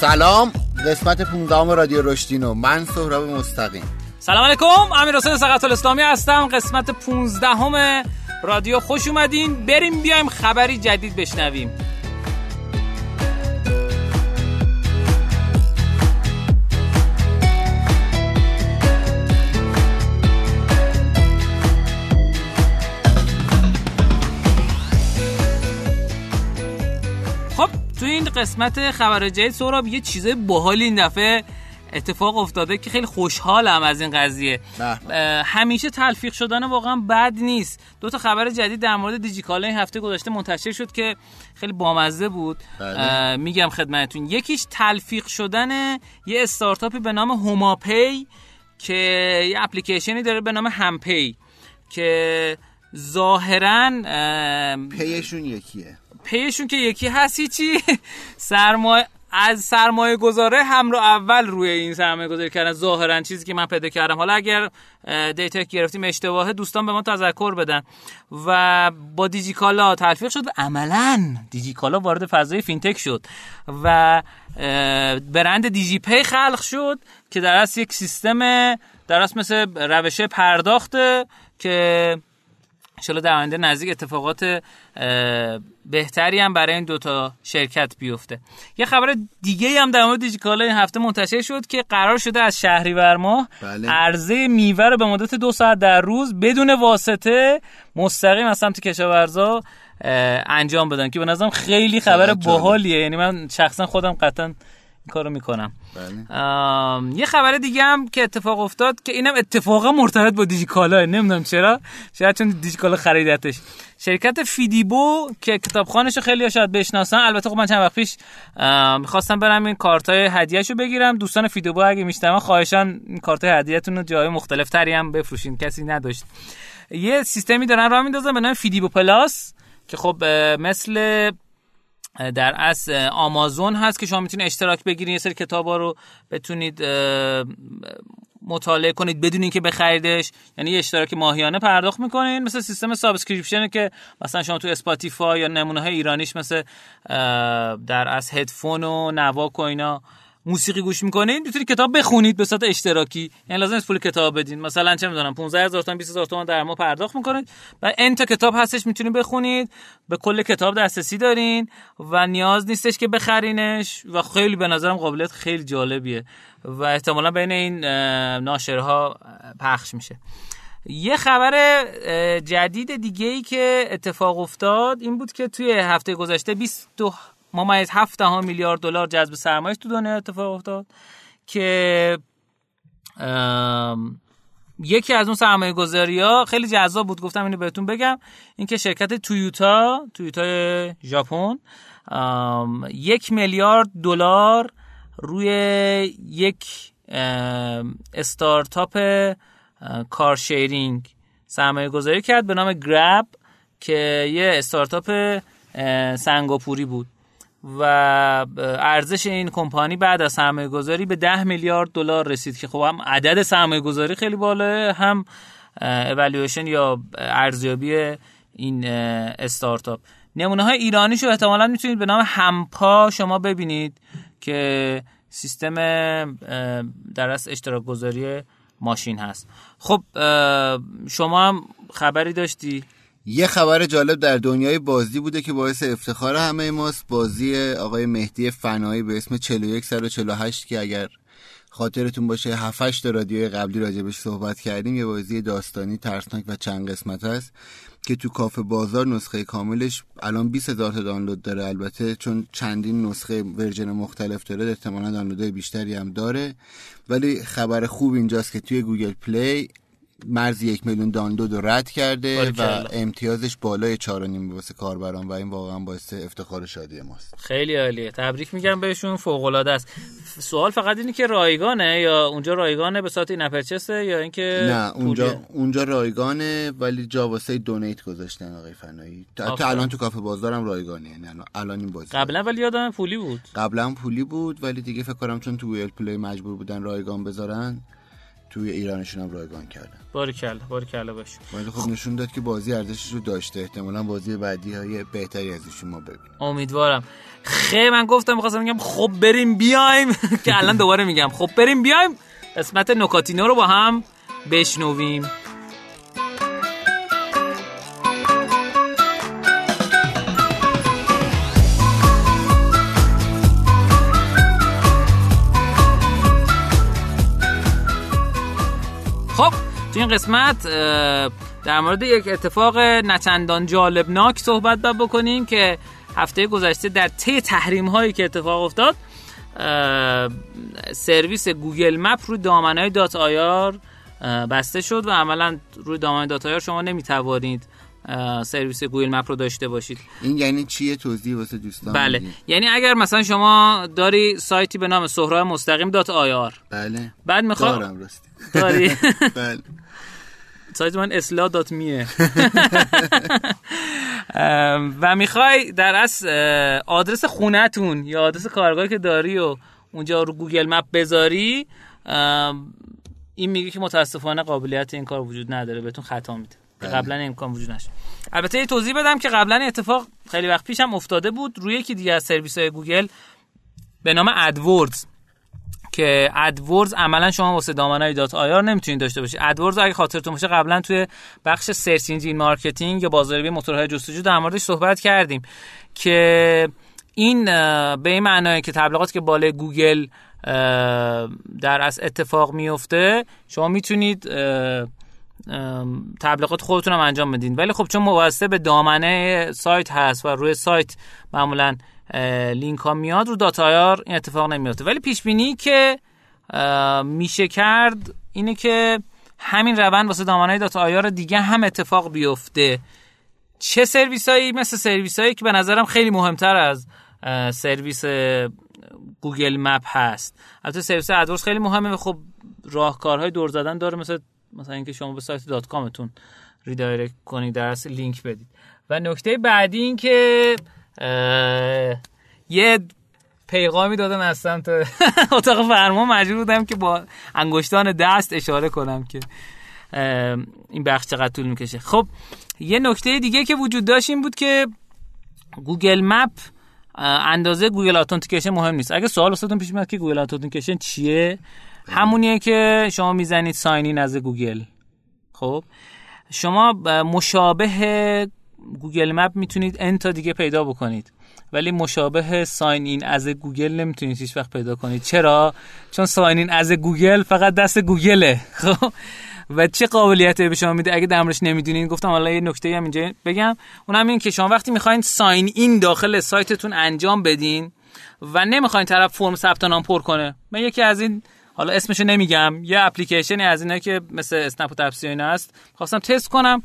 سلام قسمت 15 رادیو رشدینو من سهراب مستقیم. سلام علیکم امیر حسین سقط الاسلامی هستم قسمت 15 همه رادیو خوش اومدین. بریم بیایم خبری جدید بشنویم. قسمت خبر جدید. سهراب یه چیزای باحالی این دفعه اتفاق افتاده که خیلی خوشحالم از این قضیه. همیشه تلفیق شدن واقعا بد نیست. دو تا خبر جدید در مورد دیجیکالا این هفته گذشته منتشر شد که خیلی بامزه بود. بله. میگم خدمتتون. یکیش تلفیق شدن یه استارتاپی به نام هوماپی که یه اپلیکیشنی داره به نام همپی که ظاهرا اه، پیشون یکیه. پیشون که یکی هست هیچی. سرمایه از سرمایه گذاره هم رو اول روی این سرمایه گذاری کردن. ظاهرا چیزی که من پیدا کردم. حالا اگر data گرفتیم اشتباهه دوستان به ما تذکر بدن. و با دیجیکالا تلفیق شد و عملا دیجیکالا وارد فضای fintech شد. و برند دیجی پی خلق شد که در اصل یک سیستم در اصل مثل روش پرداخته که انشالله در آینده نزدیک اتفاقات بهتری هم برای این دوتا شرکت بیفته یه خبر دیگه هم در مورد دیجیکالا این هفته منتشر شد که قرار شده از شهریور ماه بله. عرضه میوه رو به مدت دو ساعت در روز بدون واسطه مستقیم از سمت کشاورزا انجام بدن که به نظرم خیلی خبر. باحالیه یعنی من شخصا خودم قطعا کارو می‌کنم. بله. یه خبر دیگه هم که اتفاق افتاد که اینم اتفاقا مرتبط با دیجیکالا نمی‌دونم چرا. شاید چون دیجیکالا خریدتش. شرکت فیدیبو که کتابخانش خیلی شاید بشناسن البته خب من چند وقت پیش می‌خواستم برم این کارتای هدیهشو بگیرم. دوستان فیدیبو اگه میشنون خواهشا کارتای هدیهتون رو جای مختلف تری هم بفروشین. کسی نداشت. یه سیستمی دارن راه میندازن به نام فیدیبو پلاس که خب مثل در اصل آمازون هست که شما می‌تونید اشتراک بگیرید یه سری کتابا رو بتونید مطالعه کنید بدون اینکه بخریدش. یعنی یه اشتراک ماهیانه پرداخت می‌کنید مثل سیستم subscription که مثلا شما تو اسپاتیفای یا نمونه های ایرانیش مثل در اصل هدفون و نواک و اینا موسیقی گوش می‌کنید می‌تونید کتاب بخونید به صورت اشتراکی. یعنی لازم نیست پول کتاب بدین. مثلا چه می‌دونم 15000 تومان 20000 تومان در ماه پرداخت می‌کنید. و n تا کتاب هستش می‌تونید بخونید. به کل کتاب دسترسی دارین و نیاز نیستش که بخرینش. و خیلی به نظرم قابلیت خیلی جالبیه. و احتمالا بین این ناشرها پخش میشه. یه خبر جدید دیگه ای که اتفاق افتاد این بود که توی هفته گذشته 22 ممیز 7 دهم میلیارد دلار جذب سرمایه تو دنیا اتفاق افتاد که یکی از اون سرمایه گذاری ها خیلی جذاب بود گفتم اینو بهتون بگم اینکه شرکت تویوتا تویوتا ژاپن یک میلیارد دلار روی یک استارتاپ اه، کار شیرینگ سرمایه گذاری کرد به نام گراب که یه استارتاپ سنگاپوری بود. و ارزش این کمپانی بعد از سرمایه گذاری به 10 میلیارد دلار رسید که خب هم عدد سرمایه گذاری خیلی بالاه هم اولویشن یا ارزیابی این استارتاپ. نمونه های ایرانیش رو احتمالا می‌تونید به نام همپا شما ببینید که سیستم در از اشتراک گذاری ماشین هست. خب شما هم خبری داشتی؟ یه خبر جالب در دنیای بازی بوده که باعث افتخار همه ماست. بازی آقای مهدی فنایی به اسم 4148 که اگر خاطرتون باشه 7 تا رادیوی قبلی راجبش صحبت کردیم یه بازی داستانی ترسناک و چند قسمت هست که تو کافه بازار نسخه کاملش الان 20 هزار تا دانلود داره. البته چون چندین نسخه version مختلف داره احتمالا دانلودهای بیشتری هم داره. ولی خبر خوب اینجاست که توی گوگل پلی مرز یک میلیون دانلود رو رد کرده و. امتیازش بالای چهار و نیم واسه کاربران و این واقعا باعث افتخار و شادی ماست. خیلی عالیه. تبریک میگم بهشون. فوق العاده است. سوال فقط اینه که رایگانه یا اونجا رایگانه به صورت in-app purchase ه یا اینکه نه اونجا پولیه؟ اونجا رایگانه ولی جا واسه donate گذاشتن آقای فنایی. آفرین. الان تو کافه بازارم رایگانه الان- الان این بازی قبلا ولی یادم پولی بود. قبلا پولی بود ولی دیگه فکر کنم چون تو گوگل پلی مجبور بودن رایگان بذارن توی ایرانشون هم رایگان کردن. باریکلا باریکلا باش. ولی خب نشون داد که بازی ارزشش رو داشته. احتمالا بازی بعدی های بهتری ازشون ما ببینیم. امیدوارم. خیلی من گفتم می‌خواستم بگم خب بریم بیایم. که الان دوباره میگم. خب بریم بیایم. قسمت نکاتینو رو با هم بشنویم. تو این قسمت در مورد یک اتفاق نچندان جالبناک صحبت باید بکنیم که هفته گذشته در طی تحریم هایی که اتفاق افتاد سرویس گوگل مپ روی دامنه dot ir بسته شد و عملا روی دامنه dot ir شما نمی‌توانید سرویس گوگل مپ رو داشته باشید. این یعنی چیه توضیح واسه دوستان بله. میدی؟ یعنی اگر مثلا شما داری سایتی به نام سهراب مستقیم dot ir بله. بعد می‌خواد دارم راستی. داری؟ بله. سایت من اصلا dot me ه. و می‌خوای در اصل آدرس خونتون یا آدرس کارگاهی که داری و اونجا رو گوگل مپ بذاری این میگه که متاسفانه قابلیت این کار وجود نداره بهتون خطا میده. بله. قبلا امکان وجود نشد البته یه توضیح بدم که قبلا این اتفاق خیلی وقت پیش هم افتاده بود. روی یکی دیگه از سرویس های گوگل به نام AdWords که AdWords عملا شما واسه دامنه dot ir نمی‌تونید داشته باشید AdWords اگه خاطرتون باشه قبلا توی بخش search engine marketing یا بازاریابی موتورهای جستجو در موردش صحبت کردیم که این به این معنای که تبلیغاتی که بالای گوگل در اصل اتفاق میفته شما می‌تونید تبلیغات خودتون هم انجام بدین. ولی خب چون وابسته به دامنه سایت هست و روی سایت معمولا لینک ها میاد رو dot ir این اتفاق نمیفته. ولی پیش بینی که میشه کرد اینه که همین روند واسه دامنه dot ir دیگه هم اتفاق بیفته. چه سرویس هایی مثل سرویس هایی که به نظرم خیلی مهمتر از سرویس گوگل مپ هست. البته سرویس AdWords خیلی مهمه. خب راهکارهای دور زدن داره. مثل مثلا اینکه شما به سایت dot com تون redirect کنید در لینک بدید. و نکته بعدی این که یه پیغامی دادن از سمت اتاق فرمان مجبور بودم که با انگشتان دست اشاره کنم که این بخش چقدر طول می‌کشه. خب یه نکته دیگه که وجود داشت این بود که گوگل مپ اندازه گوگل authentication مهم نیست. اگه سوال واسهتون پیش میاد که گوگل authentication چیه همونیه که شما می‌زنید sign in از گوگل. خب شما مشابه گوگل مپ می‌تونید ان تا دیگه پیدا بکنید. ولی مشابه sign in از گوگل نمی‌تونید هیچ وقت پیدا کنید. چرا؟ چون sign in از گوگل فقط دست گوگله. خب؟ و چه قابلیتی به شما میده؟ اگه در موردش نمی‌دونین گفتم حالا یه نکته هم اینجا بگم. اونم این که شما وقتی می‌خواین sign in داخل سایتتون انجام بدین و نمی‌خواین طرف فرم ثبت نام پر کنه. من یکی از این حالا اسمشو نمیگم. یه اپلیکیشنی از اینا که مثل اسنپ و تپسی و اینا هست. خواستم تست کنم.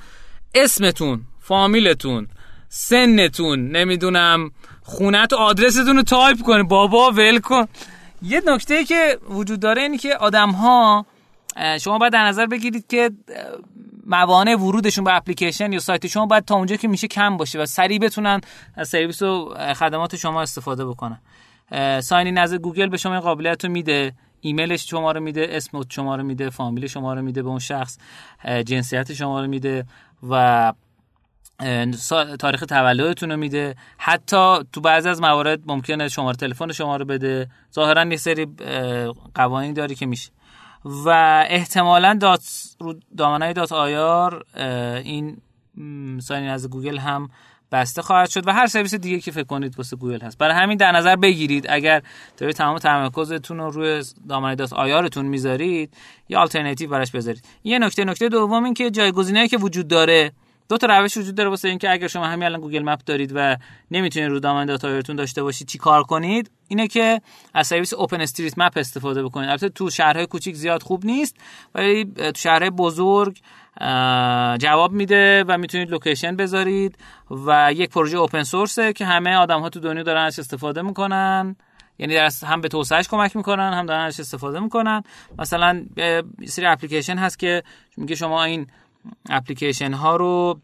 اسمتون. فامیلتون سنتون نمی‌دونم خونت و آدرستون رو تایپ کنی بابا ول کن. یه نکته که وجود داره اینه که آدم ها شما باید در نظر بگیرید که موانع ورودشون به اپلیکیشن یا سایت شما باید تا اونجا که میشه کم باشه و سریع بتونن از سرویس و خدمات شما استفاده بکنن. اه، sign in گوگل به شما این قابلیت رو میده ایمیلش شما رو میده اسم شما رو میده فامیل شما رو میده به اون شخص جنسیت شما رو میده و تاریخ تولدتون رو میده. حتی تو بعضی از موارد ممکنه شماره تلفن شما رو بده. ظاهرا یه سری قوانین داری که میشه. و احتمالا dot رو دامنه dot ir این sign از گوگل هم بسته خواهد شد. و هر سرویس دیگه که فکر کنید واسه گوگل هست. برای همین در نظر بگیرید. اگر دارید تمام تمرکزتون رو روی دامنه dot ir تون می‌ذارید یا آلترناتیو براش بذارید. یه نکته نکته دوم این که جایگزینایی که وجود داره دو تا روش وجود داره واسه اینکه اگر شما همین الان گوگل مپ دارید و نمی‌تونید رو دامنه dot ir تون داشته باشید چی کار کنید؟ اینه که از سرویس OpenStreetMap استفاده بکنید. البته تو شهرهای کوچیک زیاد خوب نیست ولی تو شهرهای بزرگ جواب میده و می‌تونید location بذارید و یک پروژه open source ه که همه آدم ها تو دنیا دارن ازش استفاده می‌کنن. یعنی در هم به توسعهش کمک می‌کنن هم دارن ازش استفاده می‌کنن. مثلا یه سری اپلیکیشن هست که میگه شما این اپلیکیشن ها رو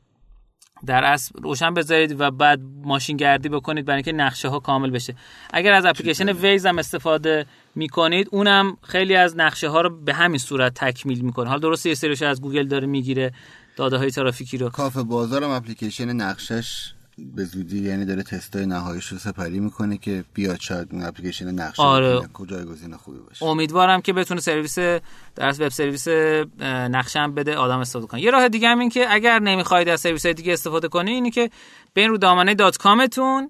در اصل روشن بذارید و بعد ماشین گردی بکنید برای اینکه نقشه ها کامل بشه. اگر از اپلیکیشن Waze هم استفاده می‌کنید اونم خیلی از نقشه ها رو به همین صورت تکمیل می‌کنه. حالا درسته یه سریش از گوگل داره می‌گیره داده های ترافیکی رو. کافه بازارم اپلیکیشن نقشش به زودی یعنی داره تستای نهاییش رو سپری می‌کنه که بیاد شاید اون اپلیکیشن نقشه آره. جایگزین خوبی باشه. امیدوارم که بتونه سرویس در web service نقشه هم بده آدم استفاده کنه. یه راه دیگه هم این که اگر نمی‌خواید از سرویس دیگه استفاده کنی اینی که برین رو دامنه dot com تون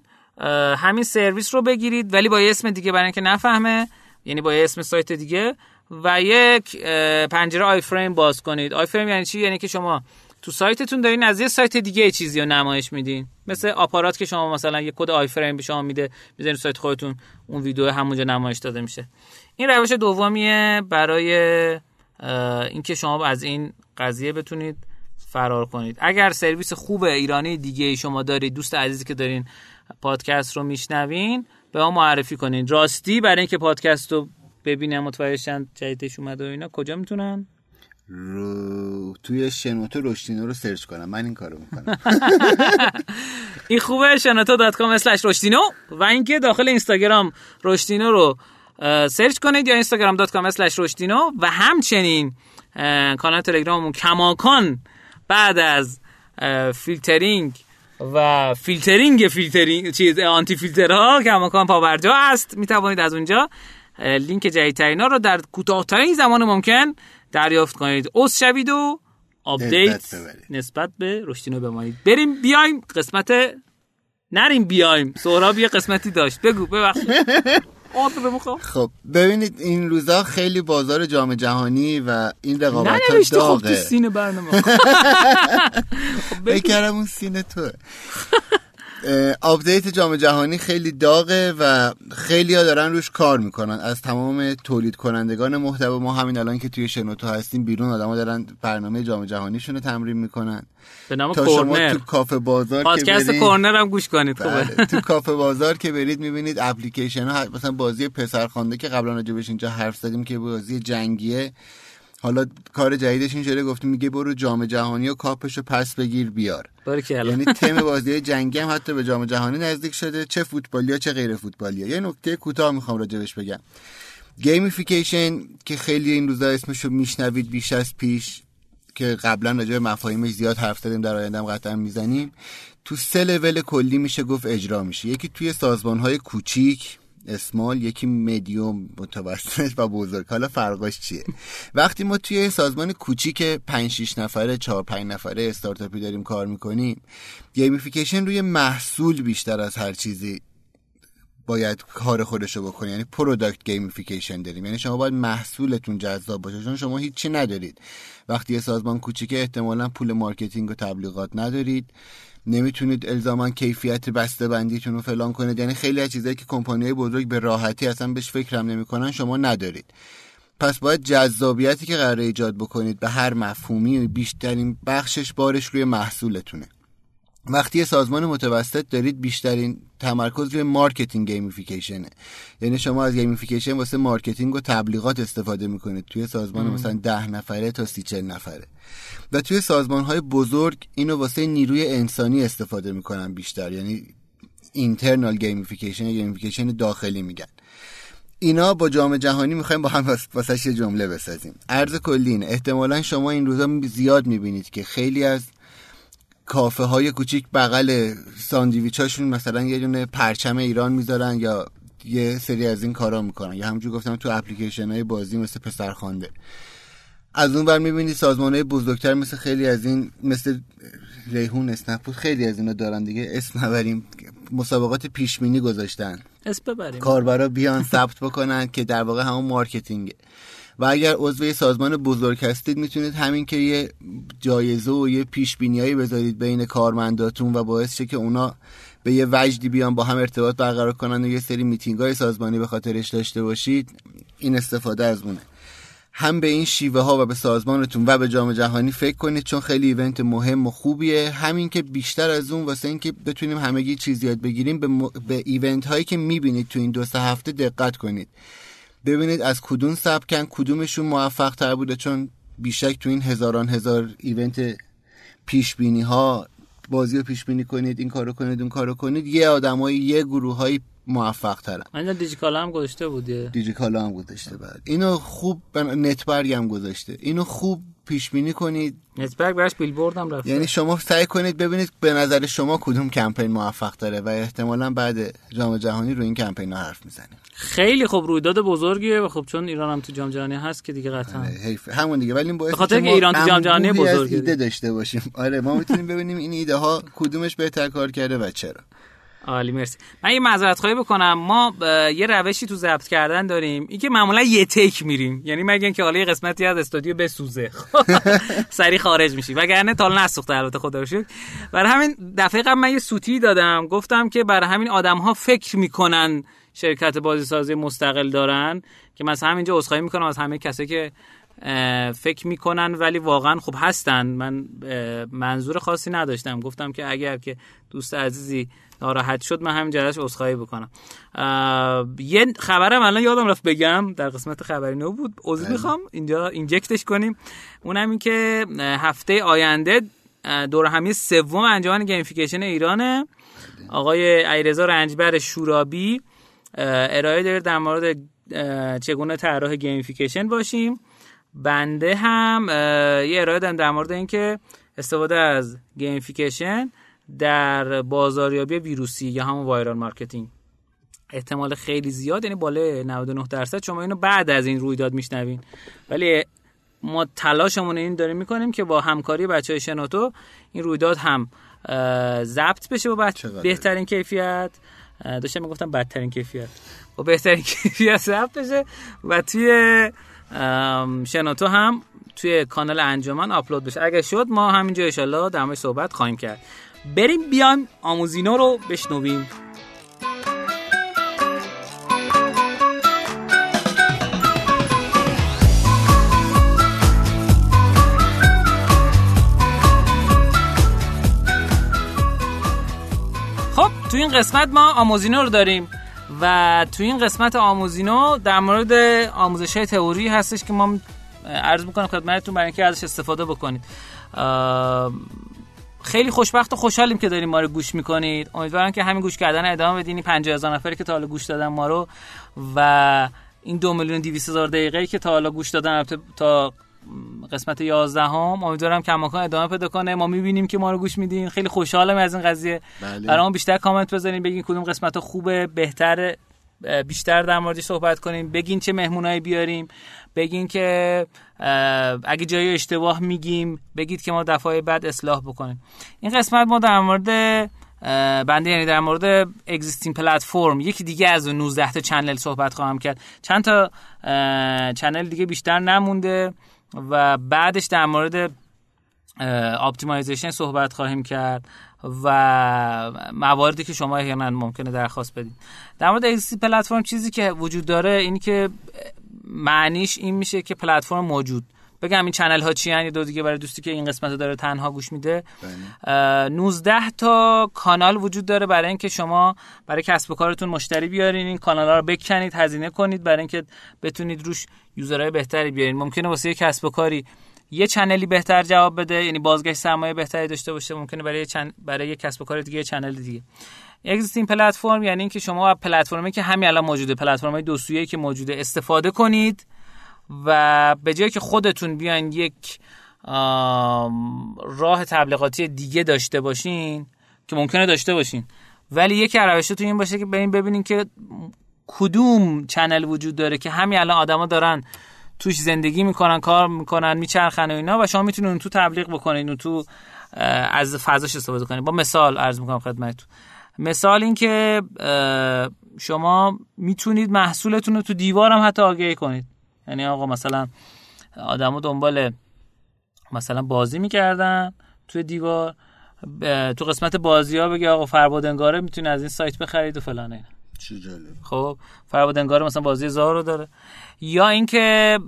همین سرویس رو بگیرید ولی با یه اسم دیگه برای اینکه نفهمه یعنی با یه اسم سایت دیگه و یک پنجره iframe باز کنید. iframe یعنی چی؟ یعنی که شما تو سایتتون دارین از یه سایت دیگه چیزی رو نمایش میدین. مثل آپارات که شما مثلا یه کد آی فریم به شما میده می‌ذارین سایت خودتون اون ویدیو همونجا نمایش داده میشه. این روش دومیه برای اینکه شما از این قضیه بتونید فرار کنید. اگر سرویس خوب ایرانی دیگه شما دارید دوست عزیزی که دارین پادکست رو میشنوین به ما معرفی کنین. راستی برای اینکه پادکست رو ببینن متوجه جدیدش اومده و اینا کجا می‌تونن؟ رو توی شنوتو رشدینو رو search کنم. من این کارو می‌کنم. این خوبه شنوتو dot com رشدینو و اینکه داخل اینستاگرام رشدینو رو search کنید یا اینستاگرام dot com رشدینو و همچنین کانال تلگراممون کماکان بعد از فیلترینگ و فیلترینگ فیلترینگ چیز آنتی فیلترها کماکان پابرجا است می توانید از اونجا لینک جدیدترین ها رو در کوتاهترین زمان ممکن دریافت کنید. عضو شوید و update نسبت به رشدینو بمانید. بریم بیایم قسمت نریم بیایم. سهراب یه قسمتی داشت. بگو ببخشید. خب ببینید این روزا خیلی بازار جام جهانی و این رقابت ها خب داغه. خب تو سینه برنامه بکرم اون سینه توه. update جام جهانی خیلی داغه و خیلی ها دارن روش کار می‌کنن از تمام تولید کنندگان محتوا ما همین الان که توی شنوتو هستیم بیرون آدما دارن برنامه جام جهانیشون رو تمرین می‌کنن به نام تا کورنر. شما تو کافه بازار پادکست کورنر هم گوش کنید خوبه بله. تو کافه بازار که برید می‌بینید اپلیکیشن ها مثلا بازی پسرخوانده که قبلا راجبش اینجا حرف زدیم که بازی جنگیه حالا کار جدیدش اینجوری گفتیم میگه برو جام جهانی و کاپشو پس بگیر بیار. یعنی تم بازی جنگی هم حتی به جام جهانی نزدیک شده. چه فوتبالی چه غیر فوتبالی. یه نکته کوتاه می‌خوام راجبش بگم. gamification که خیلی این روزا اسمشو میشنوید بیش از پیش که قبلا راجع به مفاهیمش زیاد حرف زدیم در آینده قطعا می‌زنیم. تو سه لول کلی میشه گفت اجرا میشه. یکی توی سازمان های کوچیک small یکی مدیوم متوسط و بزرگ. حالا فرقاش چیه؟ وقتی ما توی سازمان کوچیک 5 6 نفره 4 5 نفره استارتاپی داریم کار می‌کنیم gamification روی محصول بیشتر از هر چیزی باید کار خودشو بکنی یعنی product gamification داریم. یعنی شما باید محصولتون جذاب باشه چون شما هیچی ندارید. وقتی یه سازمان کوچیکه احتمالا پول marketing و تبلیغات ندارید. نمی‌تونید الزاما کیفیت بسته بندیتون رو فلان کنید. یعنی خیلی از چیزایی که کمپانی بزرگ به راحتی اصلا بهش فکرم نمی‌کنن شما ندارید. پس باید جذابیتی که قرار ایجاد بکنید به هر مفهومی بیشترین بخشش بارش روی محصولتونه. وقتی یه سازمان متوسط دارید بیشترین تمرکز روی مارکتینگ gamification ـه یعنی شما از gamification واسه مارکتینگ و تبلیغات استفاده می‌کنید. توی سازمان مثلا ده نفره تا سی چل نفره. و توی سازمان های بزرگ اینو واسه نیروی انسانی استفاده می‌کنن بیشتر. یعنی internal gamification یا gamification داخلی میگن. اینا با جام جهانی می‌خوایم با هم واسه یه جمله بسازیم. عرض کلین احتمالا شما این روزا زیاد می‌بینید که خیلی از کافه های کوچیک بغل ساندویچ هاشون مثلا یه دونه پرچم ایران می‌ذارن یا یه سری از این کارا می‌کنن. یا همونجور گفتم تو اپلیکیشن های بازی مثل پسرخوانده از اون بر می‌بینی سازمان های بزرگتر مثل خیلی از این مثل ریحون اسنپ خیلی از اینا دارن دیگه اسم نبریم. مسابقات پیشمینی گذاشتن. اسم ببریم. کاربرا بیان ثبت بکنن که در واقع همون مارکتینگه. و اگر عضو سازمان بزرگ هستید می‌تونید همین که یه جایزه و یه پیش بینیایی بذارید بین کارمنداتون و باعث شه که اونا به یه وجدی بیان با هم ارتباط برقرار کنن و یه سری میتینگ های سازمانی به خاطرش داشته باشید این استفاده از اونه. هم به این شیوه ها و به سازمانتون و به جام جهانی فکر کنید چون خیلی event مهم و خوبیه. همین که بیشتر از اون واسه اینکه بتونیم همگی چیز یاد بگیریم به, م... به event هایی که می‌بینید تو این دو سه هفته دقت کنید. ببینید از کدوم سبکن کدومشون موفق تر بوده چون بیشک تو این هزاران هزار ایونت پیش بینی ها بازی رو پیش بینی کنید این کارو کنید اون کارو کنید یه آدمای یه گروهایی موفق ترن من دیجیکالا هم گذاشته بودی دیجیکالا هم گذاشته بعد. اینو خوب نتبرگ هم گذاشته. اینو خوب پیش بینی کنید. نتبرگ براش بیلبورد هم رفته. یعنی شما سعی کنید ببینید به نظر شما کدوم کمپین موفق داره و احتمالا بعد جام جهانی رو این کمپین ها حرف می‌زنیم. خیلی خوب رویداد بزرگیه و خب چون ایران هم تو جام جهانی هست که دیگه قطعا. حیف. همون دیگه. ولی باعث خاطر که ایران تو جام جهانی بزرگه ایده داشته باشیم. آره ما می‌تونیم ببینیم این ایده ها کدومش بهتر کار کرده و چرا. عالی مرسی. من یه معذرت خواهی بکنم. ما یه روشی تو ضبط کردن داریم. این که معمولا یه تک میریم. یعنی مگه که حالا یه قسمتی از استودیو بسوزه. سری خارج میشی. وگرنه تا نسوخته البته خدا رو شکر. برای همین دفعه قبل من یه سوتی دادم. گفتم که برای همین آدم ها فکر می‌کنن شرکت بازی سازی مستقل دارن. که مثلا همینجا عذرخواهی می‌کنم از همه کسایی که فکر می‌کنن ولی واقعا خوب هستن. من منظور خاصی نداشتم. گفتم که اگر که دوست عزیزی ناراحت شد من همین جلش عذرخواهی بکنم. یه خبرم الان یادم رفت بگم در قسمت خبری نو بود. عضو بله. می‌خوام اینجا اینجکتش کنیم. اونم این که هفته آینده دور همی سوم انجمن گیمفیکیشن ایرانه. آقای ایرزا رنجبر شورابی ارائه داره در مورد چگونه طراح gamification باشیم. بنده هم یه ارائه دارم در مورد اینکه استفاده از gamification در بازاریابی ویروسی یا همون viral marketing. احتمال خیلی زیاد یعنی بالای 99 درصد. شما اینو بعد از این رویداد میشنوین. ولی ما تلاشمون این داریم می‌کنیم که با همکاری بچه های شنوتو این رویداد هم ضبط بشه با بهترین کیفیت. داشتم می‌گفتم بدترین کیفیت. با بهترین کیفیت ضبط بشه و توی شنوتو هم توی کانال انجمن آپلود بشه. اگه شد ما همینجا انشالله در صحبت خواهیم کرد. بریم بیایم آموزینو رو بشنویم. خب تو این قسمت ما آموزینو رو داریم و تو این قسمت آموزینو در مورد آموزش های تئوری هستش که ما عرض می‌کنم خدمتتون برای اینکه ازش استفاده بکنید. خیلی خوشبخت و خوشحالیم که داریم ما رو گوش می‌کنید. امیدوارم که همین گوش کردن ادامه بدین. 50 هزار نفری که تا حالا گوش دادن ما رو و این دو میلیون 200 هزار دقیقه که تا حالا گوش دادن تا قسمت 11 هم امیدوارم کماکان ادامه پیدا کنه. ما می‌بینیم که ما رو گوش میدین. خیلی خوشحالم از این قضیه. بله. برام بیشتر کامنت بذارین بگین کدوم قسمت خوبه. بهتر بیشتر در موردش صحبت کنیم. بگین چه مهمونایی بیاریم. بگین که اگه جایی اشتباه میگیم بگید که ما دفعه بعد اصلاح بکنیم. این قسمت ما در مورد بنده یعنی در مورد existing platform یکی دیگه از 19 تا channel صحبت خواهم کرد. چند تا channel دیگه بیشتر نمونده و بعدش در مورد optimization صحبت خواهیم کرد و مواردی که شما احیانا ممکنه درخواست بدید در مورد اگزیستی پلتفرم چیزی که وجود داره اینی که معنیش این میشه که پلتفرم موجود. بگم این چنل ها چی یه دو دیگه برای دوستی که این قسمت داره تنها گوش میده. 19 بله. تا کانال وجود داره برای اینکه شما برای کسب و کارتون مشتری بیارین این کانال ها رو بکنید هزینه کنید برای اینکه بتونید روش یوزرهای بهتری بیارین. ممکنه واسه یه کسب و کاری یه channel ی بهتر جواب بده یعنی بازگشت سرمایه بهتری داشته باشه. ممکنه برای چن... برای یه کسب و کار دیگه یه channel دیگه. existing platform یعنی اینکه شما پلتفرمی که همین الان موجوده پلتفرم‌های دو سویه که موجوده استفاده کنید و به جای که خودتون بیاین یک راه تبلیغاتی دیگه داشته باشین که ممکنه داشته باشین ولی یکی روشتون این باشه که بریم ببینین که کدوم channel وجود داره که همین الان آدما دارن توش زندگی می‌کنن کار می‌کنن میچرخن و اینا و شما می‌تونین تو تبلیغ بکنین و تو از فضاش استفاده کنین. با مثال عرض می‌کنم خدمتتون. مثال این که شما می‌تونید محصولتون رو تو دیوار هم حتی آگهی کنید. یعنی آقا مثلا آدمو دنبال مثلا بازی می‌کردن توی دیوار تو قسمت بازی ها بگی آقا فربادنگاره می‌تونی از این سایت بخرید و فلانه خب فربادنگاره مثلا بازی زار رو داره. یا اینکه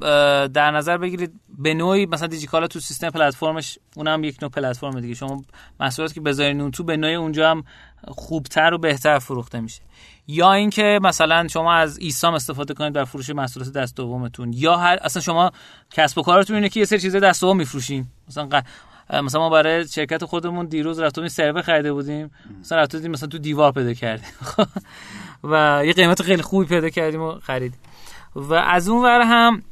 در نظر بگیرید به نوعی مثلا دیجیکالا تو سیستم پلتفرمش اونم یک نوع پلتفرم دیگه. شما محصولاتی که بذارین اون تو به نوعی اونجا هم خوبتر و بهتر فروخته میشه. یا اینکه مثلا شما از ایسام استفاده کنید در فروش محصولات دست دومتون. یا هر اصلا شما کسب و کارتون اینه که یه سری چیزای دست دوم میفروشین. مثلا مثلا ما برای شرکت خودمون دیروز رفتیم سرور خریده بودیم. مثلا رفتیم مثلا تو دیوار پیدا کردیم. و یه قیمت خیلی خوبی پیدا کردیم و خریدیم و از اون ور هم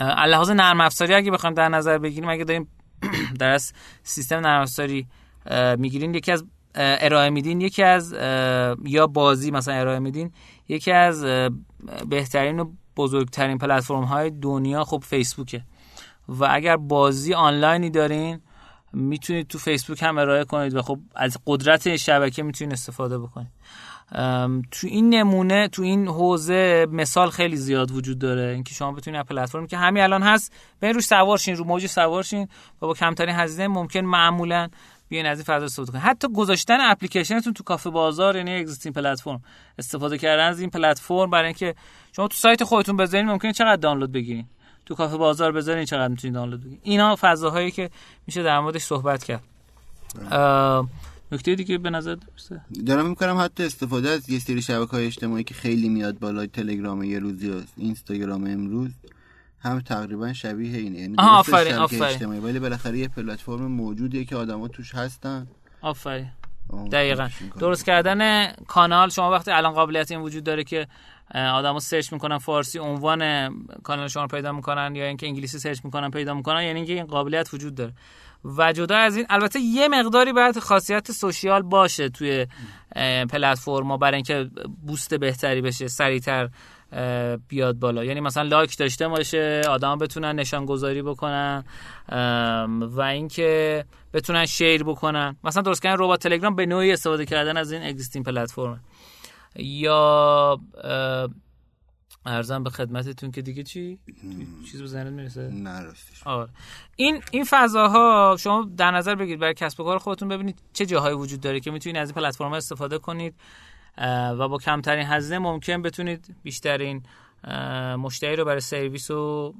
لحاظ نرم افزاری اگه بخوایم در نظر بگیریم اگه داریم در سیستم نرم افزاری می‌گیرین یکی از ارائه میدین یکی از یا بازی مثلا ارائه میدین یکی از بهترین و بزرگترین پلتفرم های دنیا خب فیسبوکه. و اگر بازی آنلاینی دارین می‌تونید تو فیسبوک هم ارائه کنید و خب از قدرت شبکه می‌تونید استفاده بکنید. تو این نمونه تو این حوزه مثال خیلی زیاد وجود داره. اینکه شما بتونید از پلتفرمی که همین الان هست به روش سوارشین رو موج سوارشین و با کمترین هزینه ممکن معمولا بیاین از این فضا استفاده کنید حتی گذاشتن اپلیکیشنتون تو کافه بازار یعنی اگزیستین پلتفرم استفاده کردن از این پلتفرم برای اینکه شما تو سایت خودتون بذارین ممکنه چقدر دانلود بگیرین. تو کافه بازار بذارین چقدر می‌تونید دانلود بگیرین. اینا فضاهایی که میشه در موردش صحبت کرد. نکته دیگه به نظر درسته؟ دارم می‌کنم حتی استفاده از یه سری شبکه های اجتماعی که خیلی میاد بالای تلگرام یه روزی و اینستاگرام امروز. هم تقریبا شبیه اینه. یعنی آفرین آفرین. اجتماعی. ولی بالاخره یه پلتفرم موجودیه که آدما توش هستن. آفرین. دقیقا. درست کردن کانال. شما وقتی الان قابلیت این وجود داره که آدمو search می‌کنن فارسی عنوان کانال شما پیدا می‌کنن یا اینکه انگلیسی search می‌کنن پیدا می‌کنن یعنی اینکه این قابلیت وجود داره. و جدا از این البته یه مقداری باید خاصیت social باشه توی پلتفرما برای اینکه boost بهتری بشه سریعتر بیاد بالا. یعنی مثلا like داشته باشه آدم بتونن نشان گذاری بکنن و اینکه بتونن share بکنن. مثلا درست کردن ربات تلگرام به نوعی استفاده کردن از این existing platform یا ارزم به خدمتتون که دیگه چی؟ چیز به ذهنت می‌رسه؟ آره. این این فضاها شما در نظر بگیرید برای کسب و کار خودتون ببینید چه جاهایی وجود داره که می‌تونید از این پلتفرم استفاده کنید. و با کمترین هزینه ممکن بتونید بیشترین مشتری رو برای سرویس و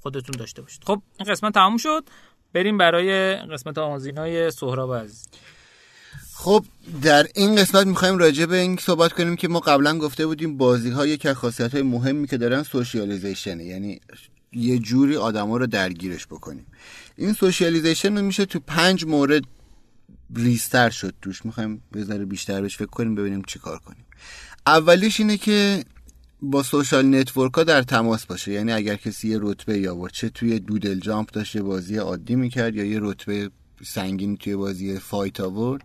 خودتون داشته باشید. خب این قسمت تموم شد. بریم برای قسمت آموزین های سهراب عزیز. خب در این قسمت می‌خوایم راجع به این صحبت کنیم که ما قبلا گفته بودیم بازی ها یکی از خاصیت های مهمی که دارن socialization ـه. یعنی یه جوری آدما رو درگیرش بکنیم. این socialization میشه تو پنج مورد ریستر شد توش. می‌خوایم بذاره بیشتر بهش فکر کنیم ببینیم چی کار کنیم. اولیش اینه که با social network ها در تماس باشه. یعنی اگر کسی یه رتبه یا چه توی Doodle Jump داشته بازی عادی می‌کرد یا یه رتبه سنگین توی بازی فایت آورد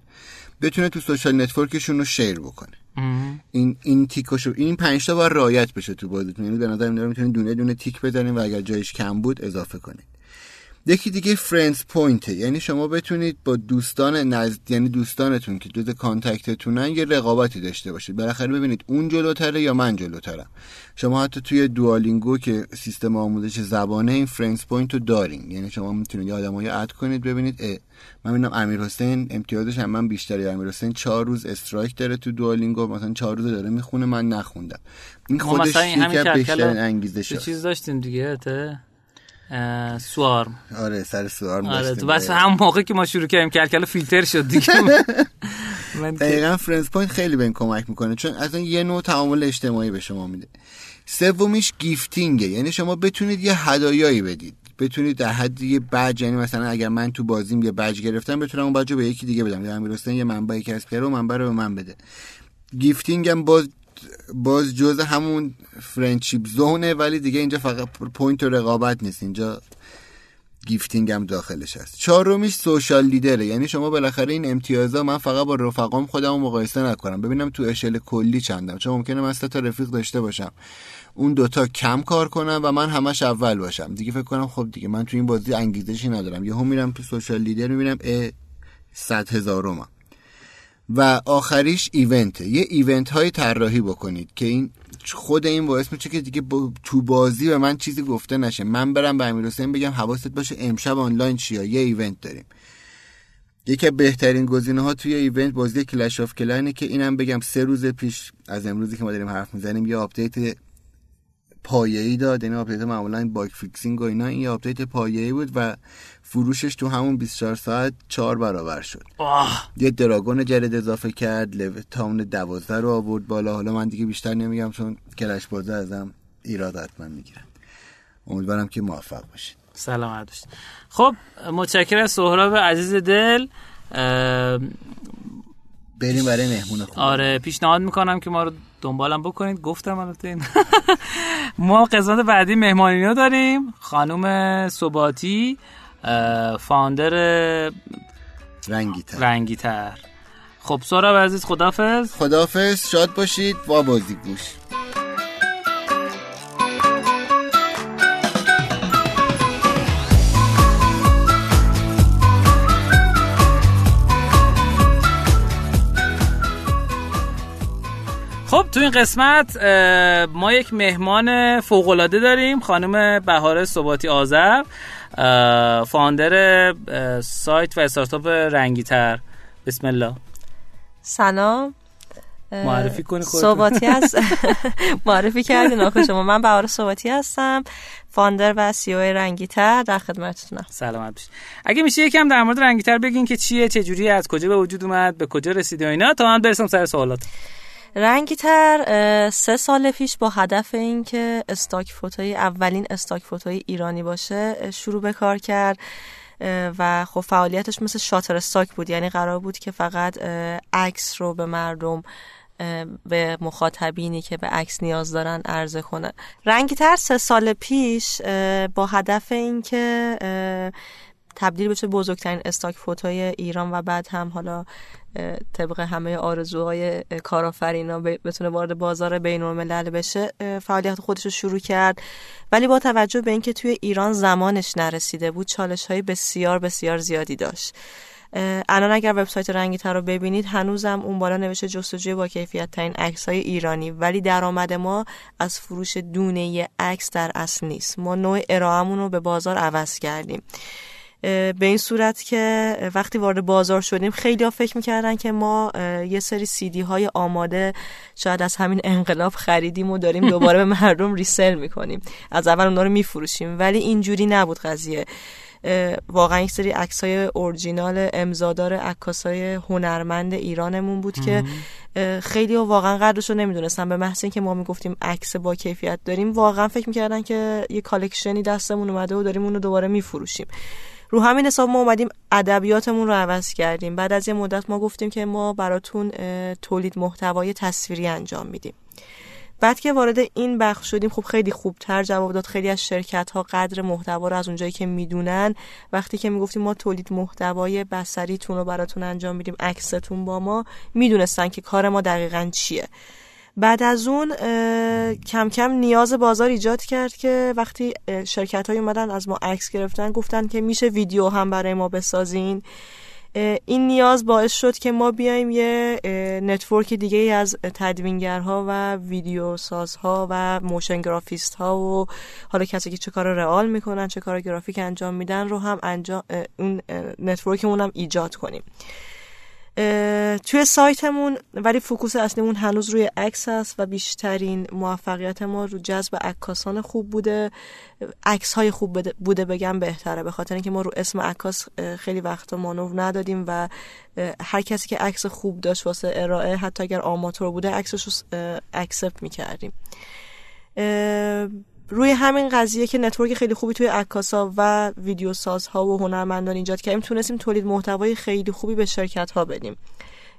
بتونه تو social network شون رو share بکنه. این این تیکاشو این پنج تا باید رعایت بشه تو بازیتون. یعنی به نظر میاد می‌تونید دونه دونه تیک بزنید و اگر جایش کم بود اضافه کنید یکی دیگه friends point یعنی شما بتونید با دوستان نزد یعنی دوستانتون که جز contact تونن یه رقابتی داشته باشید. بالاخره ببینید اون جلوتره یا من جلوترم. شما حتی توی Duolingo که سیستم آموزش زبانه این friends point رو دارین. یعنی شما می‌تونید آدمایی add کنید ببینید اه من می‌بینم امیر حسین امتیازش از من بیشتره امیر حسین چهار روز streak داره تو Duolingo مثلا چهار روز داره می‌خونه من نخوندم. این خودش یکی بیشترین انگیزش چیز داشتیم دیگه سوارم. آره سر سوارم آره تو بس هم موقع که ما شروع کردیم کلکل فیلتر شد دیگه. دقیقا friends point خیلی به این کمک می‌کنه چون از این یه نوع تعامل اجتماعی به شما میده. سومیش gifting ـه یعنی شما بتونید یه هدایایی بدید. بتونید در حد یه بج یعنی مثلا اگر من تو بازیم یه بج گرفتم بتونم اون بج رو به یکی دیگه بدم. یا امیر یه منبعی کسب کرده و منبع رو به من بده. gifting هم باز باز جز همون friendship zone ـه ولی دیگه اینجا فقط point و رقابت نیست. اینجا gifting هم داخلش هست. چهارمیش social leader ـه. یعنی شما بالاخره این امتیازا من فقط با رفقام خودم مقایسه نکنم. ببینم تو اشل کلی چندم. چون ممکنه دو تا رفیق داشته باشم. اون دوتا کم کار کنم و من همش اول باشم. دیگه فکر کنم خب دیگه من تو این بازی انگیزشی ندارم. یهو میرم تو social leader می‌بینم ا صد و آخریش event ـه. یه event های طراحی بکنید که این خود این باعث میشه که دیگه تو بازی به من چیزی گفته نشه. من برم به امیر حسین بگم حواست باشه امشب آنلاین شیا یه event داریم. یکی بهترین گزینه ها توی event بازی Clash of Clans ـه که اینم بگم سه روز پیش از امروزی که ما داریم حرف می‌زنیم یه update پایه‌ای داد. یعنی update معمولا bug fixing و اینا. این update پایه‌ای بود و فروشش تو همون 24 ساعت 4 برابر شد. آه. یه دراگون جدید اضافه کرد لو تاون 12 رو آورد بالا. حالا من دیگه بیشتر نمیگم چون کلش بازه ازم ایراد حتما می‌گیرن. امیدوارم که موفق باشید. سلامت باشید. خب متشکرم از سهراب عزیز دل. بریم برای مهمون خود آره پیشنهاد می‌کنم که ما رو دنبالم بکنید. گفتم البته این. ما قسمت بعدی مهمانی داریم. خانم ثباتی فاندر رنگیتر. رنگیتر. خب سهراب عزیز خدافز خدافز شاد باشید. با بازی گوش. خب تو این قسمت ما یک مهمان فوقالعاده داریم خانم بهار ثباتی آذر founder سایت و استارتاپ رنگیتر. بسم الله. سلام. معرفی کنی صحباتی هست. معرفی کردین آخه شما. من بهار صحباتی هستم founder و CEO رنگیتر در خدمتتونم. سلامت باشید اگه میشه یکم در مورد رنگیتر بگین که چیه چه جوری از کجا به وجود اومد به کجا رسید و اینا تا من برسم سر سوالات. رنگیتر سه سال پیش با هدف اینکه stock photo ی اولین stock photo ی ایرانی باشه شروع به کار کرد و خب فعالیتش مثل شاتر استاک بود. یعنی قرار بود که فقط عکس رو به مردم به مخاطبینی که به عکس نیاز دارن عرضه کنه. رنگیتر سه سال پیش با هدف اینکه تبدیل بشه بزرگترین استاک فوتوی ایران و بعد هم حالا طبق همه آرزوهای کارآفرینا بتونه وارد بازار بین الملل بشه فعالیت خودش رو شروع کرد. ولی با توجه به اینکه توی ایران زمانش نرسیده بود چالش های بسیار بسیار زیادی داشت. الان اگر وبسایت رنگی تر رو ببینید هنوزم اون بالا نوشته جستجوی با کیفیت ترین عکس های ایرانی. ولی درآمد ما از فروش دونه عکس در اصل نیست. ما نوع ارائهمون رو به بازار عوض کردیم. به این صورت که وقتی وارد بازار شدیم خیلی ها فکر می‌کردن که ما یه سری سیدی های آماده شاید از همین انقلاب خریدیم و داریم دوباره به مردم resell می‌کنیم. از اول اونا رو میفروشیم. ولی اینجوری نبود قضیه. واقعا یک سری عکس های اورجینال امزادار عکاس های هنرمند ایرانمون بود که خیلی ها واقعا قدرش رو نمی‌دونستن. به محض اینکه ما می‌گفتیم عکس با کیفیت داریم واقعا فکر می‌کردن که یه collection ی دستمون اومده و داریم اونو دوباره میفروشیم. رو همین حساب ما اومدیم ادبیاتمون رو عوض کردیم. بعد از یه مدت ما گفتیم که ما براتون تولید محتوای تصویری انجام میدیم. بعد که وارد این بخش شدیم خب خیلی خوبتر جواب داد. خیلی از شرکت ها قدر محتوا رو از اونجایی که می‌دونن وقتی که می‌گفتیم ما تولید محتوای بصریتون رو براتون انجام میدیم عکستون با ما می‌دونستن که کار ما دقیقا چیه. بعد از اون کم کم نیاز بازار ایجاد کرد که وقتی شرکت های اومدن از ما عکس گرفتن گفتن که میشه ویدیو هم برای ما بسازین. این نیاز باعث شد که ما بیایم یه network دیگه از تدوینگرها و ویدیو سازها و motion گرافیست ها و حالا کسی که چه کار real می‌کنن چه کار گرافیک انجام میدن رو هم انجام اون network مون هم ایجاد کنیم. توی سایتمون ولی focus اصلیمون هنوز روی عکس هست و بیشترین موفقیت ما رو جذب عکاسان خوب بوده. عکس های خوب بوده بگم بهتره به خاطر اینکه ما رو اسم عکاس خیلی وقتا مانور ندادیم و هر کسی که عکس خوب داشت واسه ارائه حتی اگر آماتور بوده عکسش رو accept می‌کردیم. روی همین قضیه که network خیلی خوبی توی عکاسا و ویدیو سازها و هنرمندان ایجاد کردیم تونستیم تولید محتوای خیلی خوبی به شرکت ها بدیم.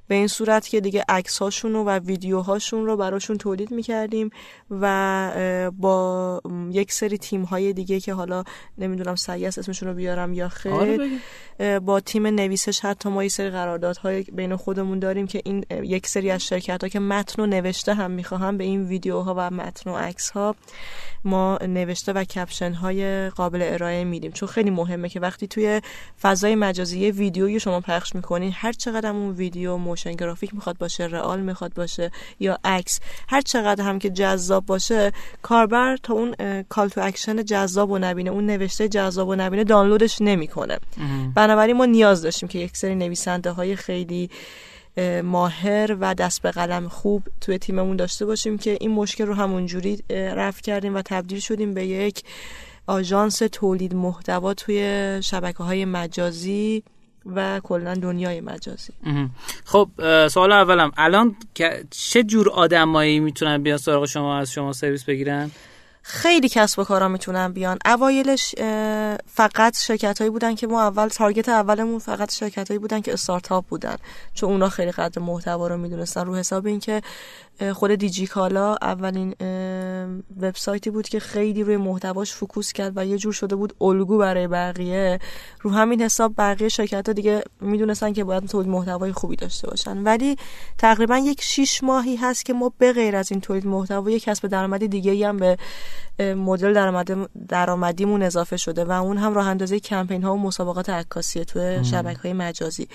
به این صورت که دیگه عکس هاشون رو و ویدیوهاشون رو براشون تولید می‌کردیم و با یک سری تیم های دیگه که حالا نمی‌دونم سعی اسمشون رو بیارم یا خیر آره با تیم نویسش حتی ما یه سری قراردادهای بین خودمون داریم که این یک سری از شرکت ها که متن و نوشته هم می‌خواهم به این ویدیوها و متن و عکس ها ما نوشته و کپشن های قابل ارائه میدیم. چون خیلی مهمه که وقتی توی فضای مجازی ویدیویی شما پخش می‌کنین هر چقدر اون ویدیو موشن گرافیک می‌خواد باشه رئال می‌خواد باشه یا عکس. هر چقدر هم که جذاب باشه کاربر تا اون call to action جذاب و نبینه اون نوشته جذاب و نبینه دانلودش نمی‌کنه. بنابراین ما نیاز داشتیم که یک سری نویسنده های خیلی ماهر و دست به قلم خوب توی تیممون داشته باشیم که این مشکل رو همونجوری رفع کردیم و تبدیل شدیم به یک آژانس تولید محتوا توی شبکه های مجازی. و کلا دنیای مجازی. خب سوال اولم. الان چه جور آدمایی می‌تونن بیان سراغ شما از شما سرویس بگیرن؟ خیلی کسب و کارا می‌تونن بیان. اوایلش فقط شرکت هایی بودن که ما اول target اولمون فقط شرکت هایی بودن که استارتاپ بودن. چون اونا خیلی قدر محتوا رو می‌دونستن. رو حساب اینکه خود دیجی کالا اولین وبسایتی بود که خیلی روی محتواش focus کرد و یه جور شده بود الگو برای بقیه. رو همین حساب بقیه شرکت ها دیگه می‌دونستن که باید تولید محتوای خوبی داشته باشن. ولی تقریبا یک شیش ماهی هست که ما به غیر از این تولید محتوا یک کسب درآمدی دیگه هم به مدل درآمد درآمدیمون اضافه شده و اون هم راه اندازی کمپین ها و مسابقات عکاسی تو شبکه های مجازی.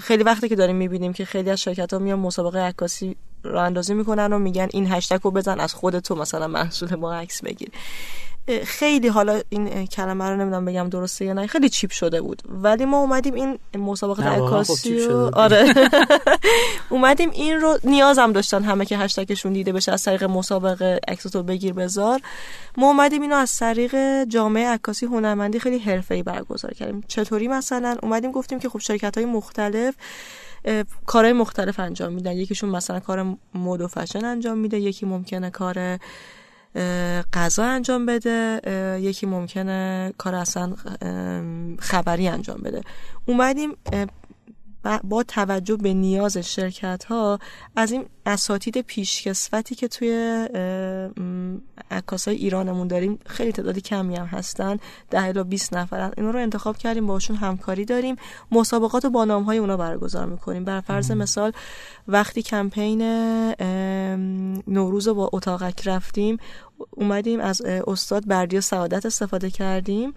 خیلی وقتی که داریم می‌بینیم که خیلی از شرکت ها میان مسابقه عکاسی راه اندازی می‌کنن و میگن این هشتگ رو بزن از خود تو مثلا محصول ما عکس بگیر. خیلی حالا این کلمه رو نمی‌دونم بگم درسته یا نه خیلی چیپ شده بود. ولی ما اومدیم این مسابقات خب عکاسی رو آره. اومدیم این رو نیازم داشتن همه که هشتگشون دیده بشه از طریق مسابقه عکس بگیر بذار. ما اومدیم اینو از طریق جامعه عکاسی هنرمندی خیلی حرفه‌ای برگزار کردیم. چطوری مثلا؟ اومدیم گفتیم که خب شرکت های مختلف کارهای مختلف انجام میدن. یکیشون مثلا کار مد و فشن انجام میده یکی ممکنه کار غذا انجام بده یکی ممکنه کار اصلا خبری انجام بده. اومدیم با توجه به نیاز شرکت ها از این اساتید پیشکسوتی که توی های ایرانمون داریم خیلی تعدادی کمی هم هستن ده الا 20 نفرن اینا رو انتخاب کردیم باشون همکاری داریم. مسابقات و با نام های اونا برگزار می‌کنیم. بر فرض مثال وقتی کمپین نوروز با اتاقک رفتیم اومدیم از استاد بردیا سعادت استفاده کردیم.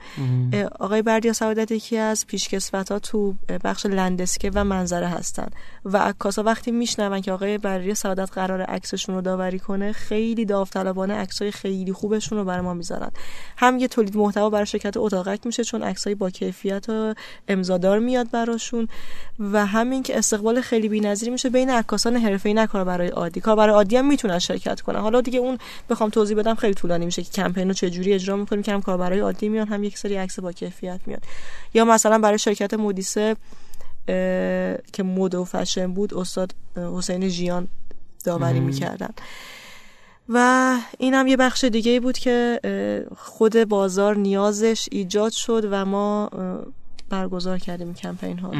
آقای بردیا سعادت یکی از پیشکسوت ها تو بخش لندسکه و منظره هستن. و عکاسا وقتی میشنون که آقای بردیا سعادت قرار عکسشون رو داوری کنه خیلی داوطلبانه عکسای خیلی خوبشون رو برای ما می‌ذارن. هم یه تولید محتوا برای شرکت اتاقک میشه چون عکسای با کیفیت و امضادار میاد براشون. و همین که استقبال خیلی بی‌نظیری میشه بین عکاسان حرفه‌ای نه کار برای عادی. کار برای عادی هم می‌تونن شرکت کنن. حالا دیگه اون بخوام توضیح بدم خیلی طولانی میشه که کمپین رو چه جوری اجرا می‌کنیم. که هم کار برای عادی میان هم یک سری عکس با کیفیت میاد یا مثلا برای شرکت مودیسه که مد و فشن بود استاد حسین ژیان داوری می‌کردن. و این هم یه بخش دیگه بود که خود بازار نیازش ایجاد شد و ما برگزار کردیم کمپین ها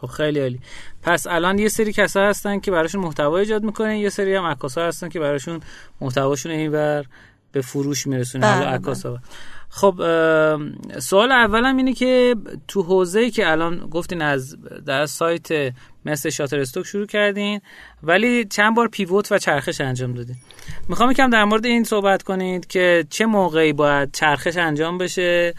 خب خیلی عالی. پس الان یه سری کسا هستن که براشون محتوا ایجاد می‌کنن یه سری هم عکاسا هستن که براشون محتواشون اینور. به فروش میرسونه. حالا بله، عکاسا بله. خب سوال اولم اینه که تو حوزه که الان گفتین از در سایت مثل شاتر استوک شروع کردین ولی چند بار پیوت و چرخش انجام دادین. می‌خوام یکم در مورد این صحبت کنید که چه موقعی باید چرخش انجام بشه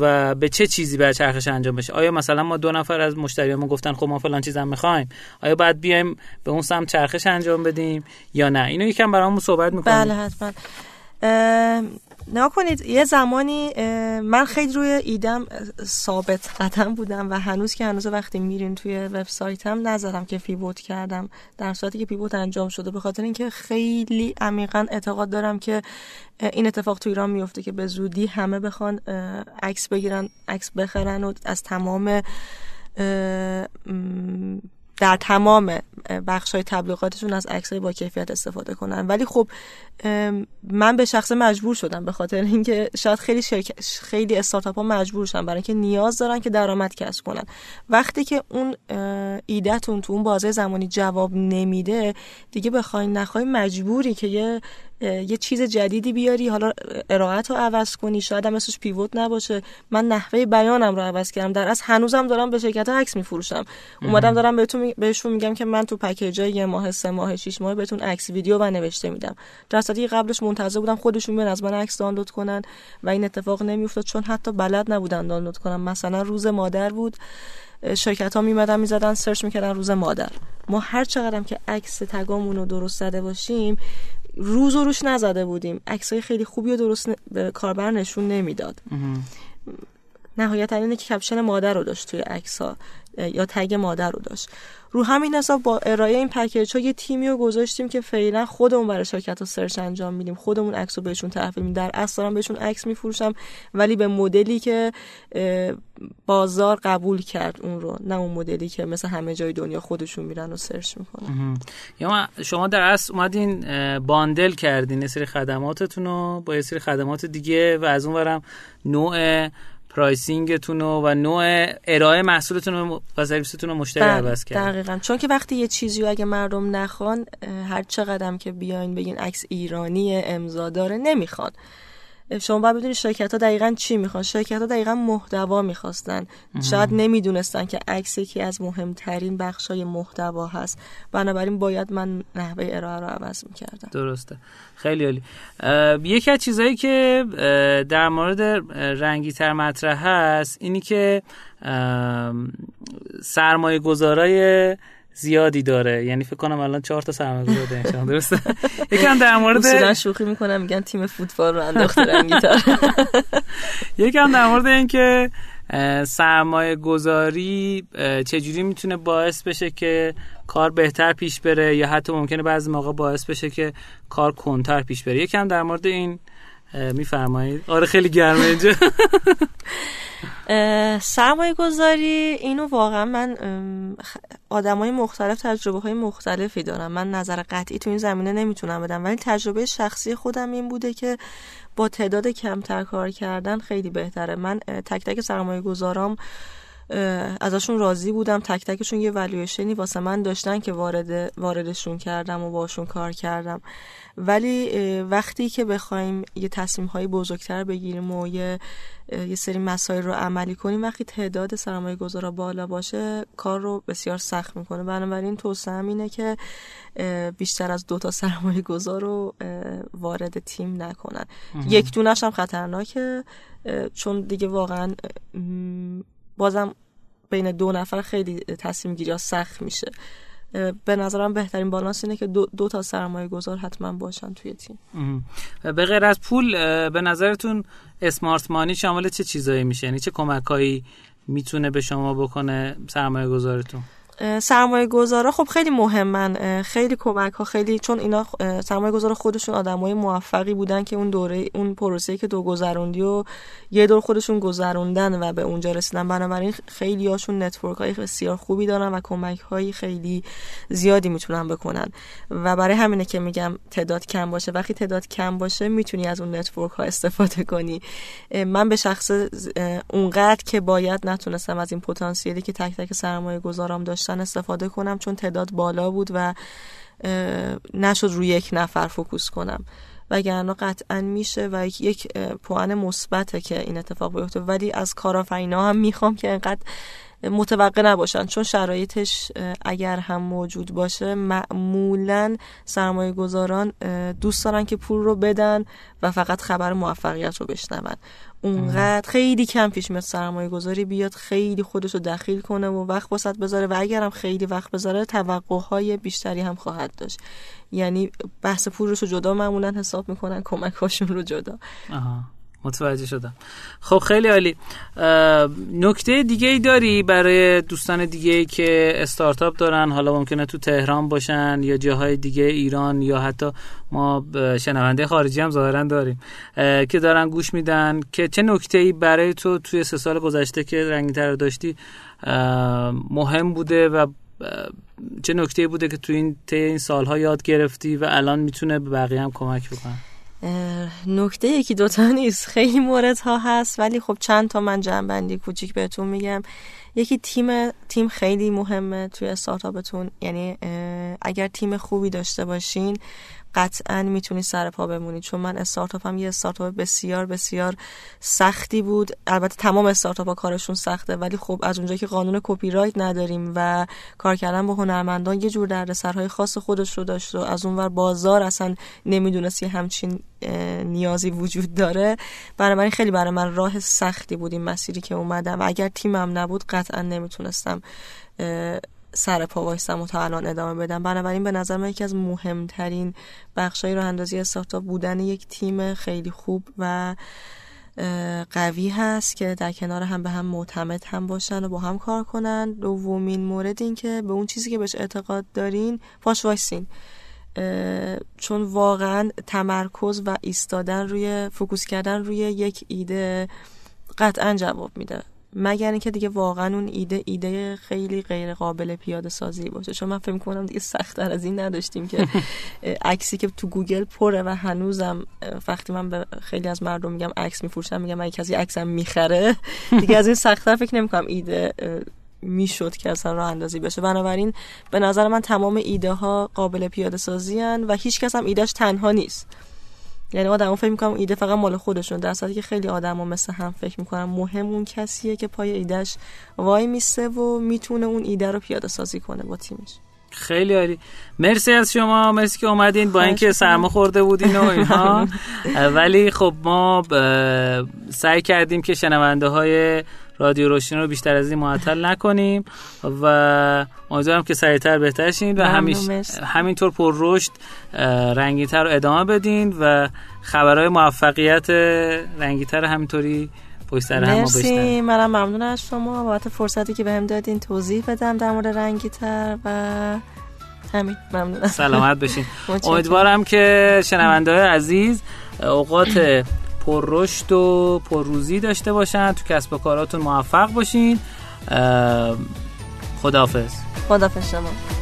و به چه چیزی باید چرخش انجام بشه. آیا مثلا ما دو نفر از مشتریامون گفتن خب ما فلان چیزم می‌خوایم. آیا باید بیایم به اون سمت چرخش انجام بدیم یا نه؟ اینو یکم برامون صحبت می‌کنید. بله حتما. نه کنید یه زمانی من خیلی روی ایدم ثابت قدم بودم و هنوز که هنوز وقتی میرین توی وبسایتم نظرم که پیوت کردم. در صورتی که پیوت انجام شده به خاطر اینکه خیلی عمیقا اعتقاد دارم که این اتفاق تو ایران میفته که به زودی همه بخوان عکس بگیرن عکس بخرن و از تمام در تمام بخش های تبلیغاتشون از عکسای با کیفیت استفاده کنن. ولی خب من به شخص مجبور شدم به خاطر اینکه شاید خیلی شرک... خیلی استارتاپ ها مجبور شدن برای اینکه نیاز دارن که درآمد کسب کنن. وقتی که اون ایدهتون تو اون بازه زمانی جواب نمیده دیگه بخواین نخواین مجبوری که یه یه چیز جدیدی بیاری حالا ارائت رو عوض کنی شاید هم اسمش پیوت نباشه. من نحوه بیانم رو عوض کردم. در از هنوزم دارم به شرکت عکس میفروشم. اومدم دارم بهتون بهشون میگم که من تو پکیجای یه ماه سه ماه شش ماه بهتون عکس ویدیو و نوشته میدم. در صورتی قبلش منتظر بودم خودشون بیان از من عکس دانلود کنن و این اتفاق نمیافتاد چون حتی بلد نبودن دانلود کنن مثلا روز مادر بود شرکت ها میمدن می‌زدن سرچ می‌کردن روز مادر. ما هر چقدرم که عکس تگامون رو درست زده باشیم روز و روش نزده بودیم. عکسای خیلی خوبی و درست به کاربر نشون نمی‌داد. نهایتا اینه که caption مادر رو داشت توی عکس ها یا tag مادر رو داشت. رو همین حساب با ارائه این پکیج ها یه تیمی رو گذاشتیم که فعلا خودمون برای شرکت ها search انجام میدیم. خودمون عکس رو بهشون تحویل میدیم. در اصل دارم بهشون عکس میفروشم ولی به مدلی که بازار قبول کرد اون رو نه اون مدلی که مثل همه جای دنیا خودشون میرن و search می‌کنن. یا شما در اصل اومدین bundle کردین سری خدماتتون رو با یه سری خدمات دیگه و از اون ورم نوع پرایسینگتون و نوع ارائه محصولتون و سرویستون رو مشتری بله، عوض کرد. دقیقا. چون که وقتی یه چیزی اگه مردم نخوان هر چقدر که بیاین بگین عکس ایرانی امضا داره نمی‌خوان. شما باید بدونید شرکت ها دقیقا چی می‌خوان. شرکت ها دقیقا محتوا می‌خواستن. شاید نمی‌دونستن که عکس یکی از مهمترین بخش های محتوا هست. بنابراین باید من نحوه ارائه رو عوض می‌کردم. درسته. خیلی عالی. یکی از چیزهایی که در مورد رنگی تر مطرح هست اینی که سرمایه گذارای زیادی داره. یعنی فکر کنم الان چهار تا سرمایه‌گذار دارن درسته؟ یکم در مورد اصولا شوخی می‌کنم میگن تیم فوتبال رو انداخته رنگی‌تر یکم در مورد اینکه سرمایه گذاری چجوری می‌تونه باعث بشه که کار بهتر پیش بره یا حتی ممکنه بعضی موقع باعث بشه که کار کنتر پیش بره؟ یکم در مورد این میفرمایید. آره خیلی گرمه اینجا. سرمایه گذاری اینو واقعا من آدم های مختلف تجربه های مختلفی دارم. من نظر قطعی تو این زمینه نمی‌تونم بدم ولی تجربه شخصی خودم این بوده که با تعداد کمتر کار کردن خیلی بهتره. من تک تک سرمایه گذارام ازشون راضی بودم. تک تکشون یه والویشنی واسه من داشتن که وارد واردشون کردم و باشون کار کردم. ولی وقتی که بخوایم یه تصمیم های بزرگتر بگیریم و یه, یه سری مسائل رو عملی کنیم وقتی تعداد سرمایه گذارا بالا باشه کار رو بسیار سخت می‌کنه. بنابراین توصیه اینه که بیشتر از دو تا سرمایه گذار رو وارد تیم نکنن. یک دونش هم خطرناکه چون دیگه واقعا بازم بین دو نفر خیلی تصمیم گیری سخت میشه. به نظرم بهترین بالانس اینه که دو, دو تا سرمایه گذار حتما باشن توی تیم. به غیر از پول به نظرتون اسمارت مانی شامل چه چیزایی میشه؟ یعنی چه کمکهایی می‌تونه به شما بکنه سرمایه گذارتون؟ سرمایه گذارا خب خیلی مهمن. خیلی کمک ها خیلی چون اینا سرمایه گذارا خودشون آدمای موفقی بودن که اون دوره اون پروسه که دو گذروندی و یه دور خودشون گذروندن و به اونجا رسیدن. بنابراین خیلی هاشون network های بسیار خوبی دارن و کمک های خیلی زیادی می‌تونن بکنن. و برای همینه که میگم تعداد کم باشه. وقتی تعداد کم باشه می‌تونی از اون network ها استفاده کنی. من به شخص اونقدر که باید نتونستم از این پتانسیلی که تک تک سرمایه گذارام داشتن استفاده کنم چون تعداد بالا بود و نشد روی یک نفر focus کنم. وگرنه قطعا میشه و یک پوان مثبته که این اتفاق بیفته. ولی از کارآفرینا هم می‌خوام که انقدر متوقع نباشن چون شرایطش اگر هم موجود باشه معمولا سرمایه گذاران دوست دارن که پول رو بدن و فقط خبر موفقیت رو بشنون. اونقدر خیلی کم پیش میاد سرمایه گذاری بیاد خیلی خودش رو دخیل کنه و وقت وسط بذاره و اگرم خیلی وقت بذاره توقع های بیشتری هم خواهد داشت. یعنی بحث پولش رو جدا معمولا حساب می‌کنن کمک هاشون رو جدا. آها. متوجه شدم. خب خیلی عالی. نکته دیگه ای داری برای دوستان دیگه ای که استارتاپ دارن حالا ممکنه تو تهران باشن یا جاهای دیگه ایران یا حتی ما شنونده خارجی هم ظاهرا داریم که دارن گوش میدن که چه نکته ای برای تو توی سه سال گذشته که رنگی تر داشتی مهم بوده و چه نکته بوده که تو این این سالها یاد گرفتی و الان می‌تونه به بقیه هم کمک بکنه؟ نکته یکی دوتا نیست. خیلی مورد ها هست ولی خب چند تا من جنبندی کوچیک بهتون میگم. یکی تیم تیم خیلی مهمه توی استارتاپتون. یعنی اگر تیم خوبی داشته باشین قطعا می‌تونی سر پا بمونید چون من استارتاپ هم یه استارتاپ بسیار بسیار سختی بود. البته تمام استارتاپ ها کارشون سخته ولی خب از اونجایی که قانون کپی رایت نداریم و کار کردن با هنرمندان یه جور دردسرهای خاص خودش رو داشت و از اونور بازار اصلا نمی‌دونست یه همچین نیازی وجود داره. بنابراین خیلی برای من راه سختی بود این مسیری که اومدم. و اگر تیمم نبود قطعا نمی‌تونستم سر پا وایستم و تا الان ادامه بدم. بنابراین به نظر من یکی از مهمترین بخشای راه اندازی استارتاپ بودن یک تیم خیلی خوب و قوی هست که در کنار هم به هم معتمد هم باشن و با هم کار کنن. دومین مورد این که به اون چیزی که بهش اعتقاد دارین پاش وایسین چون واقعا تمرکز و ایستادن روی focus کردن روی یک ایده قطعا جواب میده. مگر اینکه دیگه واقعا اون ایده ایده خیلی غیر قابل پیاده سازی باشه. چون من فکر کنم دیگه سختتر از این نداشتیم که عکسی که تو گوگل پره و هنوزم وقتی من به خیلی از مردم میگم عکس میفروشم میگم اگه کسی عکسم می‌خره دیگه از این سختتر فکر نمی‌کنم ایده می‌شد که اصلا راه اندازی بشه. بنابراین به نظر من تمام ایده ها قابل پیاده سازی و هیچ کس هم ایدهش تنها نیست. یعنی آدمو فکر می‌کنم ایده فقط مال خودشون در صورتی که خیلی آدما مثل هم فکر می‌کنم مهم اون کسیه که پای ایدهش وای میسته و می‌تونه اون ایده رو پیاده سازی کنه با تیمش. خیلی عالی. مرسی از شما. مرسی که اومدین با اینکه سرما خورده بودین و اینها ولی خب ما سعی کردیم که شنونده های رادیو روشن رو بیشتر از این معطل نکنیم و امیدوارم که سریعتر بهتر شین و همیشه همینطور پر رشد رنگیتر رو ادامه بدین و خبرهای موفقیت رنگیتر همینطوری مرسی. منم ممنون از شما. بابت فرصتی که بهم دادین توضیح بدم در مورد رنگیتر و همین. ممنون. سلامت بشین. امیدوارم که شنونده عزیز اوقات پر رشد و پر روزی داشته باشن تو کسب و کاراتون موفق باشین. خداحافظ. خداحافظ شما.